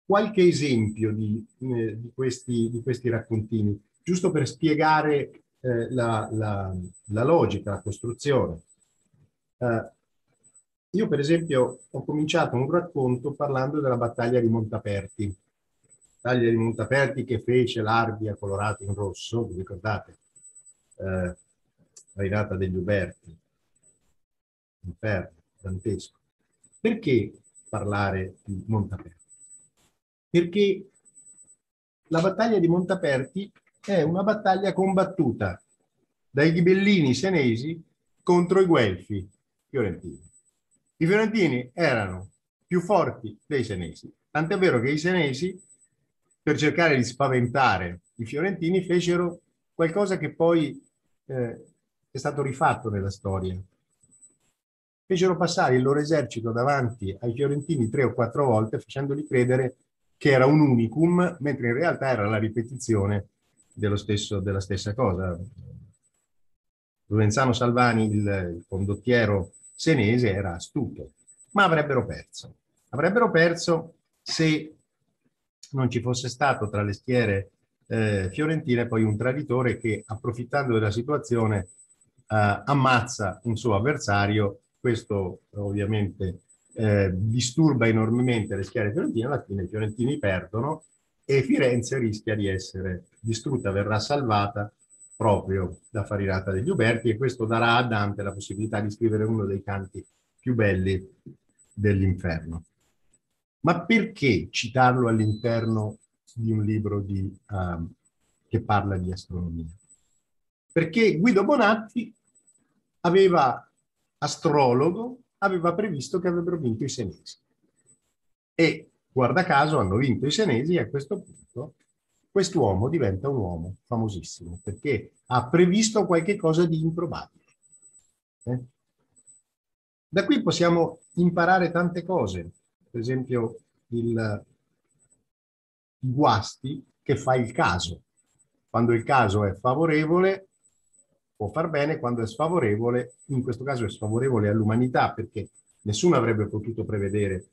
qualche esempio di, eh, di, questi, di questi, raccontini, giusto per spiegare eh, la, la, la, logica, la costruzione. Eh, io, per esempio, ho cominciato un racconto parlando della battaglia di Montaperti, battaglia di Montaperti che fece l'Arbia colorato in rosso, vi ricordate? Eh, Rainata degli Uberti, inferno, dantesco. Perché parlare di Montaperti? Perché la battaglia di Montaperti è una battaglia combattuta dai ghibellini senesi contro i guelfi fiorentini. I fiorentini erano più forti dei senesi, tant'è vero che i senesi, per cercare di spaventare i fiorentini, fecero qualcosa che poi eh, è stato rifatto nella storia. Fecero passare il loro esercito davanti ai fiorentini tre o quattro volte, facendoli credere che era un unicum, mentre in realtà era la ripetizione stesso, della stessa cosa. Provenzano Salvani, il, il condottiero senese, era astuto, ma avrebbero perso. Avrebbero perso se non ci fosse stato tra le schiere eh, fiorentine poi un traditore che, approfittando della situazione, eh, ammazza un suo avversario. Questo ovviamente eh, disturba enormemente le schiere fiorentine, alla fine i fiorentini perdono e Firenze rischia di essere distrutta, verrà salvata proprio da Farinata degli Uberti e questo darà a Dante la possibilità di scrivere uno dei canti più belli dell'inferno. Ma perché citarlo all'interno di un libro di, um, che parla di astronomia? Perché Guido Bonatti aveva astrologo aveva previsto che avrebbero vinto i senesi. E guarda caso hanno vinto i senesi e a questo punto quest'uomo diventa un uomo famosissimo perché ha previsto qualche cosa di improbabile. Eh? Da qui possiamo imparare tante cose, per esempio il, i guasti che fa il caso. Quando il caso è favorevole, può far bene quando è sfavorevole, in questo caso è sfavorevole all'umanità perché nessuno avrebbe potuto prevedere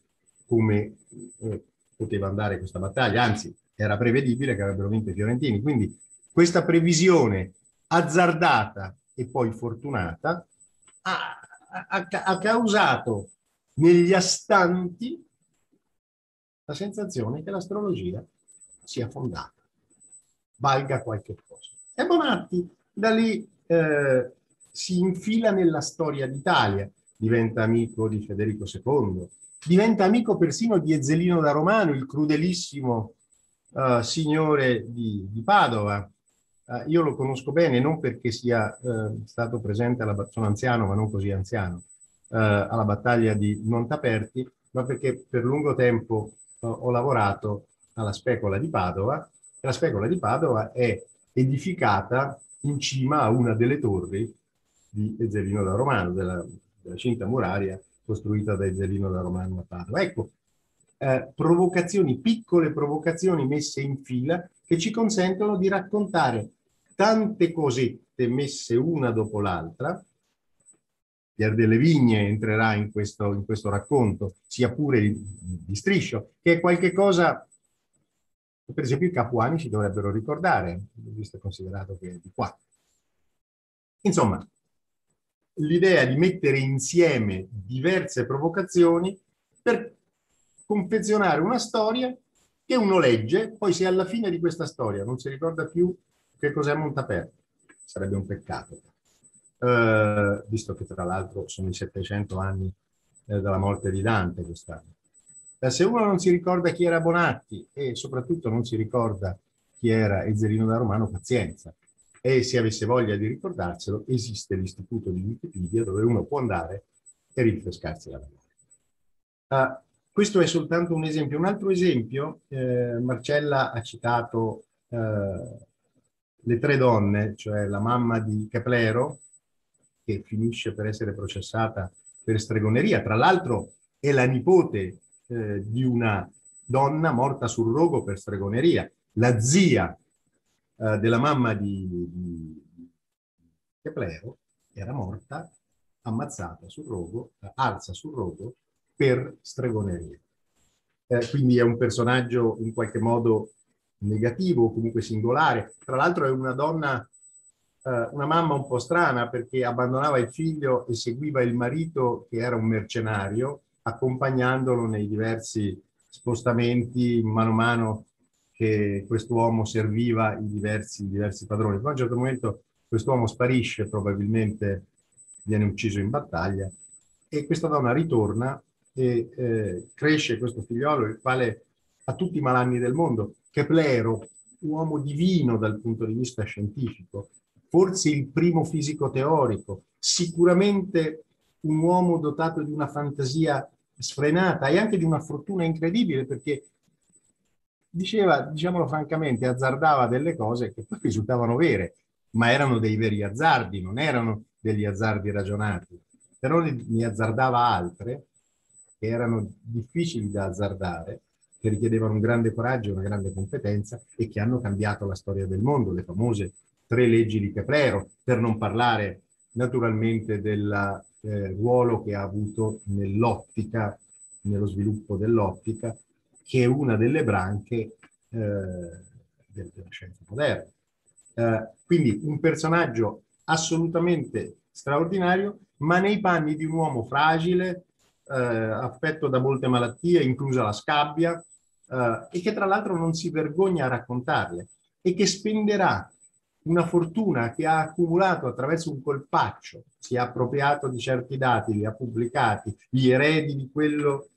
come eh, poteva andare questa battaglia, anzi era prevedibile che avrebbero vinto i fiorentini. Quindi questa previsione azzardata e poi fortunata ha, ha, ha causato negli astanti la sensazione che l'astrologia sia fondata, valga qualche cosa. E Bonatti da lì eh, si infila nella storia d'Italia, diventa amico di Federico II, diventa amico persino di Ezzelino da Romano, il crudelissimo uh, signore di, di Padova. Uh, io lo conosco bene non perché sia uh, stato presente, alla, sono anziano ma non così anziano, alla battaglia di Montaperti, ma perché per lungo tempo ho lavorato alla specola di Padova. La specola di Padova è edificata in cima a una delle torri di Ezzelino da Romano, della, della cinta muraria costruita da Ezzelino da Romano a Padova. Ecco, eh, provocazioni, piccole provocazioni messe in fila che ci consentono di raccontare tante cosette messe una dopo l'altra. Pier delle Vigne entrerà in questo, in questo racconto, sia pure di, di striscio, che è qualche cosa per esempio i capuani si dovrebbero ricordare, visto considerato che è di qua. Insomma, l'idea di mettere insieme diverse provocazioni per confezionare una storia che uno legge, poi se alla fine di questa storia non si ricorda più che cos'è Montaperto, sarebbe un peccato, eh, visto che tra l'altro sono i 700 anni eh, dalla morte di Dante quest'anno. Eh, se uno non si ricorda chi era Bonatti e soprattutto non si ricorda chi era Ezzerino da Romano, pazienza. E se avesse voglia di ricordarselo, esiste l'istituto di Wikipedia dove uno può andare e rinfrescarsi la memoria. Uh, questo è soltanto un esempio. Un altro esempio, eh, Marcella ha citato eh, le tre donne, cioè la mamma di Keplero, che finisce per essere processata per stregoneria. Tra l'altro è la nipote eh, di una donna morta sul rogo per stregoneria. La zia eh, della mamma di, di Keplero era morta ammazzata sul rogo, alza sul rogo per stregoneria. Eh, quindi è un personaggio in qualche modo negativo comunque singolare. Tra l'altro è una donna, eh, una mamma un po' strana perché abbandonava il figlio e seguiva il marito che era un mercenario, accompagnandolo nei diversi spostamenti mano a mano che quest'uomo serviva i diversi, diversi padroni. Poi a un certo momento quest'uomo sparisce, probabilmente viene ucciso in battaglia, e questa donna ritorna e eh, cresce questo figliolo, il quale ha tutti i malanni del mondo. Keplero, uomo divino dal punto di vista scientifico, forse il primo fisico teorico, sicuramente un uomo dotato di una fantasia sfrenata e anche di una fortuna incredibile perché diceva, diciamolo francamente, azzardava delle cose che poi risultavano vere, ma erano dei veri azzardi, non erano degli azzardi ragionati. Però ne azzardava altre che erano difficili da azzardare, che richiedevano un grande coraggio, una grande competenza e che hanno cambiato la storia del mondo, le famose tre leggi di Keplero, per non parlare naturalmente del eh, ruolo che ha avuto nell'ottica, nello sviluppo dell'ottica, che è una delle branche eh, della scienza moderna. Eh, quindi un personaggio assolutamente straordinario, ma nei panni di un uomo fragile, eh, affetto da molte malattie, inclusa la scabbia, eh, e che tra l'altro non si vergogna a raccontarle e che spenderà una fortuna che ha accumulato attraverso un colpaccio, si è appropriato di certi dati, li ha pubblicati, gli eredi di quello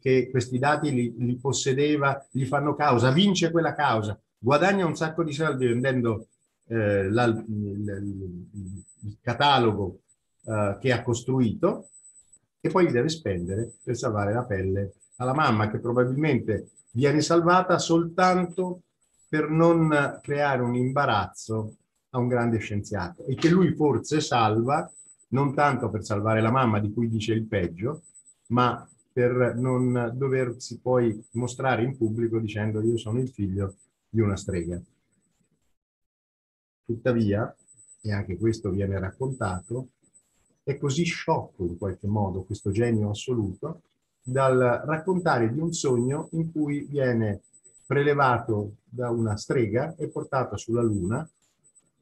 che questi dati li, li possedeva, gli fanno causa, vince quella causa, guadagna un sacco di soldi vendendo eh, la, il, il, il, catalogo eh, che ha costruito e poi li deve spendere per salvare la pelle alla mamma che probabilmente viene salvata soltanto per non creare un imbarazzo a un grande scienziato e che lui forse salva non tanto per salvare la mamma di cui dice il peggio, ma per non doversi poi mostrare in pubblico dicendo io sono il figlio di una strega. Tuttavia, e anche questo viene raccontato, è così sciocco in qualche modo questo genio assoluto dal raccontare di un sogno in cui viene prelevato da una strega e portato sulla Luna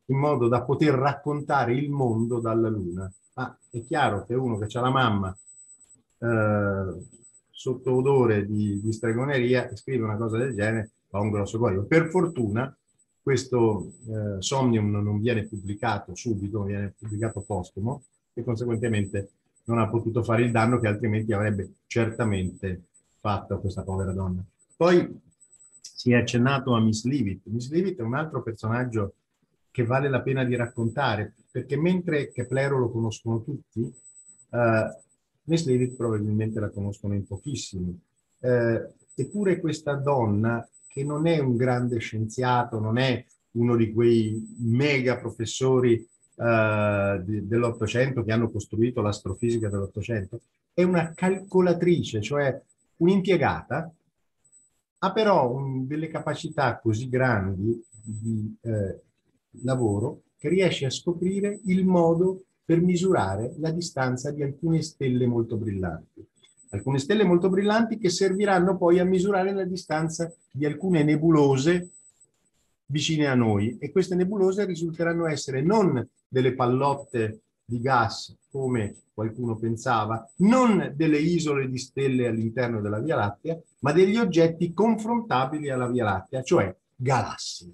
in modo da poter raccontare il mondo dalla Luna. Ma è chiaro che uno che ha la mamma eh, sotto odore di, di, stregoneria e scrive una cosa del genere fa un grosso guaio. Per fortuna questo eh, Somnium non viene pubblicato subito, viene pubblicato postumo e conseguentemente non ha potuto fare il danno che altrimenti avrebbe certamente fatto questa povera donna. Poi si è accennato a Miss Leavitt. Miss Leavitt è un altro personaggio che vale la pena di raccontare, perché mentre Keplero lo conoscono tutti, uh, Miss Leavitt probabilmente la conoscono in pochissimi. Uh, eppure questa donna, che non è un grande scienziato, non è uno di quei mega professori uh, dell'Ottocento che hanno costruito l'astrofisica dell'Ottocento, è una calcolatrice, cioè un'impiegata, ha però un, delle capacità così grandi di eh, lavoro che riesce a scoprire il modo per misurare la distanza di alcune stelle molto brillanti. Alcune stelle molto brillanti che serviranno poi a misurare la distanza di alcune nebulose vicine a noi e queste nebulose risulteranno essere non delle pallotte di gas come qualcuno pensava, non delle isole di stelle all'interno della Via Lattea, ma degli oggetti confrontabili alla Via Lattea, cioè galassie.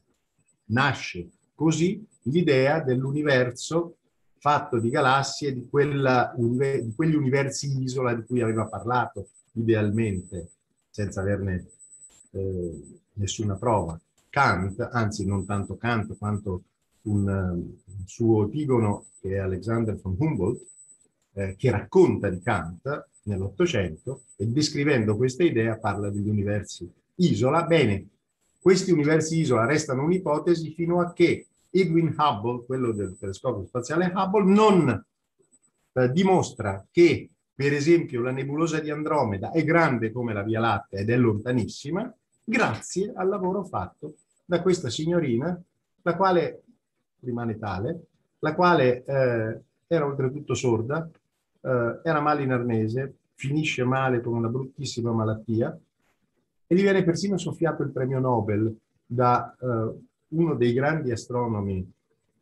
Nasce così l'idea dell'universo fatto di galassie, di, quella, di quegli universi isola di cui aveva parlato idealmente, senza averne eh, nessuna prova. Kant, anzi non tanto Kant quanto un, suo epigono che è Alexander von Humboldt, eh, che racconta di Kant nell'Ottocento e descrivendo questa idea parla degli universi isola. Bene, questi universi isola restano un'ipotesi fino a che Edwin Hubble, quello del telescopio spaziale Hubble, non eh, dimostra che, per esempio, la nebulosa di Andromeda è grande come la Via Lattea ed è lontanissima, grazie al lavoro fatto da questa signorina, la quale rimane tale, la quale eh, era oltretutto sorda, eh, era male in arnese, finisce male con una bruttissima malattia e gli viene persino soffiato il premio Nobel da eh, uno dei grandi astronomi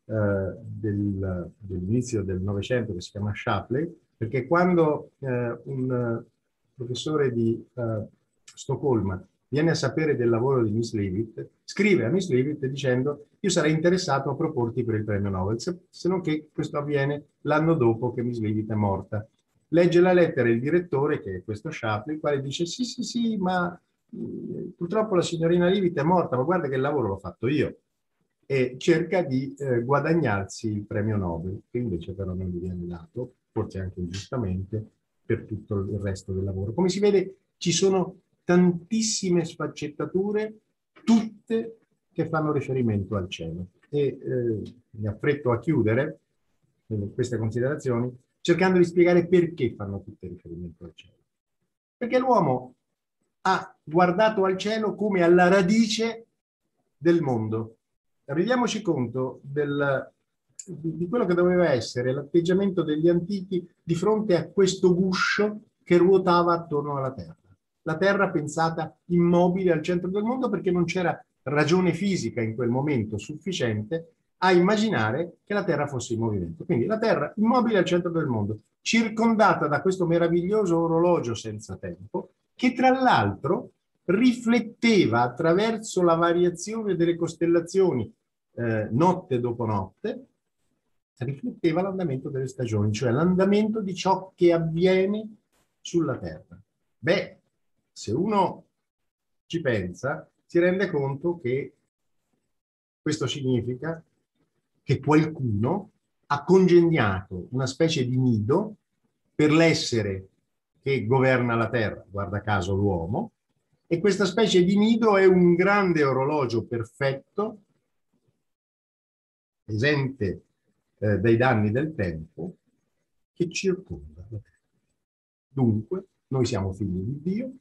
eh, del, dell'inizio del Novecento che si chiama Shapley, perché quando eh, un professore di eh, Stoccolma viene a sapere del lavoro di Miss Leavitt, scrive a Miss Leavitt dicendo io sarei interessato a proporti per il premio Nobel, se, se non che questo avviene l'anno dopo che Miss Leavitt è morta. Legge la lettera il direttore, che è questo Shapley, il quale dice sì, sì, sì, ma purtroppo la signorina Leavitt è morta, ma guarda che il lavoro l'ho fatto io. E cerca di eh, guadagnarsi il premio Nobel, che invece però non gli viene dato, forse anche ingiustamente, per tutto il resto del lavoro. Come si vede, ci sono tantissime sfaccettature, tutte che fanno riferimento al cielo. E eh, mi affretto a chiudere eh, queste considerazioni cercando di spiegare perché fanno tutte riferimento al cielo. Perché l'uomo ha guardato al cielo come alla radice del mondo. Rendiamoci conto del, di quello che doveva essere l'atteggiamento degli antichi di fronte a questo guscio che ruotava attorno alla Terra. La Terra pensata immobile al centro del mondo perché non c'era ragione fisica in quel momento sufficiente a immaginare che la Terra fosse in movimento. Quindi la Terra immobile al centro del mondo, circondata da questo meraviglioso orologio senza tempo, che tra l'altro rifletteva attraverso la variazione delle costellazioni eh, notte dopo notte, rifletteva l'andamento delle stagioni, cioè l'andamento di ciò che avviene sulla Terra. Beh, se uno ci pensa, si rende conto che questo significa che qualcuno ha congegnato una specie di nido per l'essere che governa la Terra, guarda caso l'uomo, e questa specie di nido è un grande orologio perfetto, esente eh, dai danni del tempo, che circonda la Terra. Dunque, noi siamo figli di Dio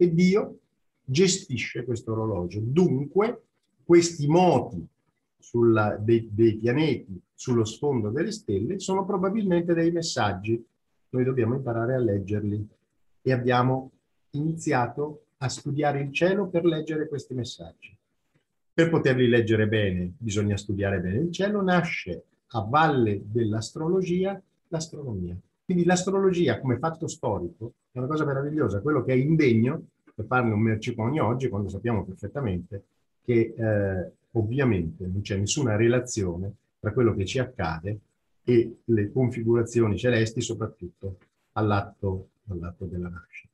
e Dio gestisce questo orologio. Dunque, questi moti sulla, dei, dei pianeti sullo sfondo delle stelle sono probabilmente dei messaggi noi dobbiamo imparare a leggerli e abbiamo iniziato a studiare il cielo per leggere questi messaggi. Per poterli leggere bene bisogna studiare bene il cielo, nasce a valle dell'astrologia l'astronomia. Quindi l'astrologia come fatto storico è una cosa meravigliosa, quello che è indegno per farne un mercimonio oggi quando sappiamo perfettamente che eh, ovviamente non c'è nessuna relazione tra quello che ci accade e le configurazioni celesti, soprattutto all'atto, all'atto della nascita.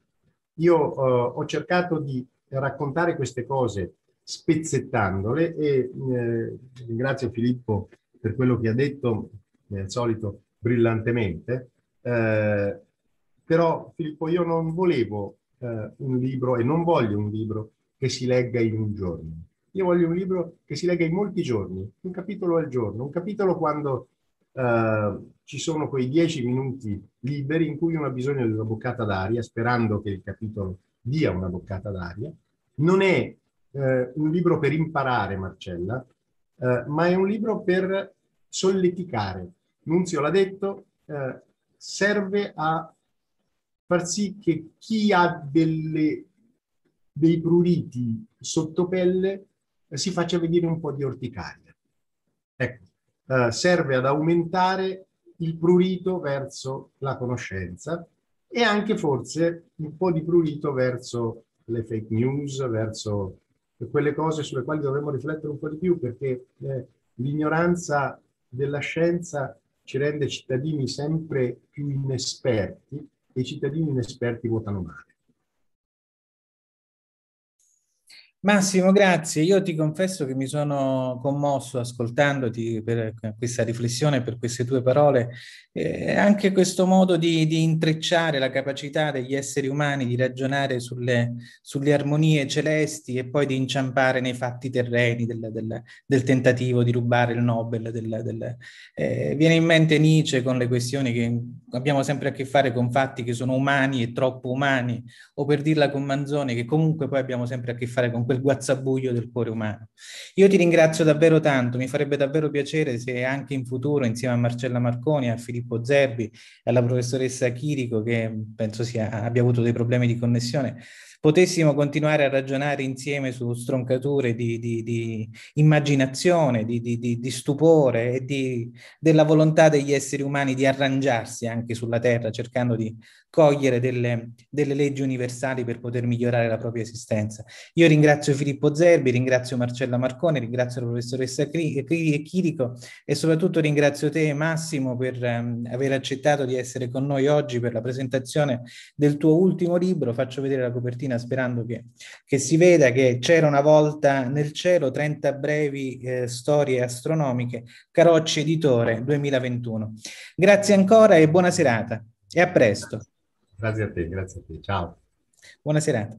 Io uh, ho cercato di raccontare queste cose spezzettandole e eh, ringrazio Filippo per quello che ha detto, al solito, brillantemente. Eh, però Filippo, io non volevo eh, un libro e non voglio un libro che si legga in un giorno. Io voglio un libro che si legga in molti giorni, un capitolo al giorno, un capitolo quando eh, ci sono quei dieci minuti liberi in cui uno ha bisogno di una boccata d'aria, sperando che il capitolo dia una boccata d'aria. Non è eh, un libro per imparare, Marcella, eh, ma è un libro per solleticare. Nunzio l'ha detto, eh, serve a far sì che chi ha delle, dei pruriti sotto pelle eh, si faccia vedere un po' di orticaria. Ecco, eh, serve ad aumentare il prurito verso la conoscenza e anche forse un po' di prurito verso le fake news, verso quelle cose sulle quali dovremmo riflettere un po' di più perché eh, l'ignoranza della scienza ci rende cittadini sempre più inesperti e i cittadini inesperti votano male. Massimo, grazie. Io ti confesso che mi sono commosso ascoltandoti per questa riflessione, per queste tue parole, eh, anche questo modo di, di, intrecciare la capacità degli esseri umani di ragionare sulle, sulle armonie celesti e poi di inciampare nei fatti terreni del, del, del tentativo di rubare il Nobel. Del, eh, viene in mente Nietzsche con le questioni che abbiamo sempre a che fare con fatti che sono umani e troppo umani, o per dirla con Manzoni, che comunque poi abbiamo sempre a che fare con quel guazzabuglio del cuore umano. Io ti ringrazio davvero tanto, mi farebbe davvero piacere se anche in futuro, insieme a Marcella Marconi, a Filippo Zerbi e alla professoressa Chirico, che penso sia, abbia avuto dei problemi di connessione, potessimo continuare a ragionare insieme su stroncature di, di, di immaginazione, di, di, stupore e della volontà degli esseri umani di arrangiarsi anche sulla Terra, cercando di cogliere delle, delle, leggi universali per poter migliorare la propria esistenza. Io ringrazio Filippo Zerbi, ringrazio Marcella Marcone, ringrazio la professoressa Chirico e soprattutto ringrazio te Massimo per um, aver accettato di essere con noi oggi per la presentazione del tuo ultimo libro. Faccio vedere la copertina sperando che, che si veda che c'era una volta nel cielo 30 brevi eh, storie astronomiche, Carocci Editore 2021. Grazie ancora e buona serata e a presto. Grazie a te, grazie a te. Ciao. Buona serata.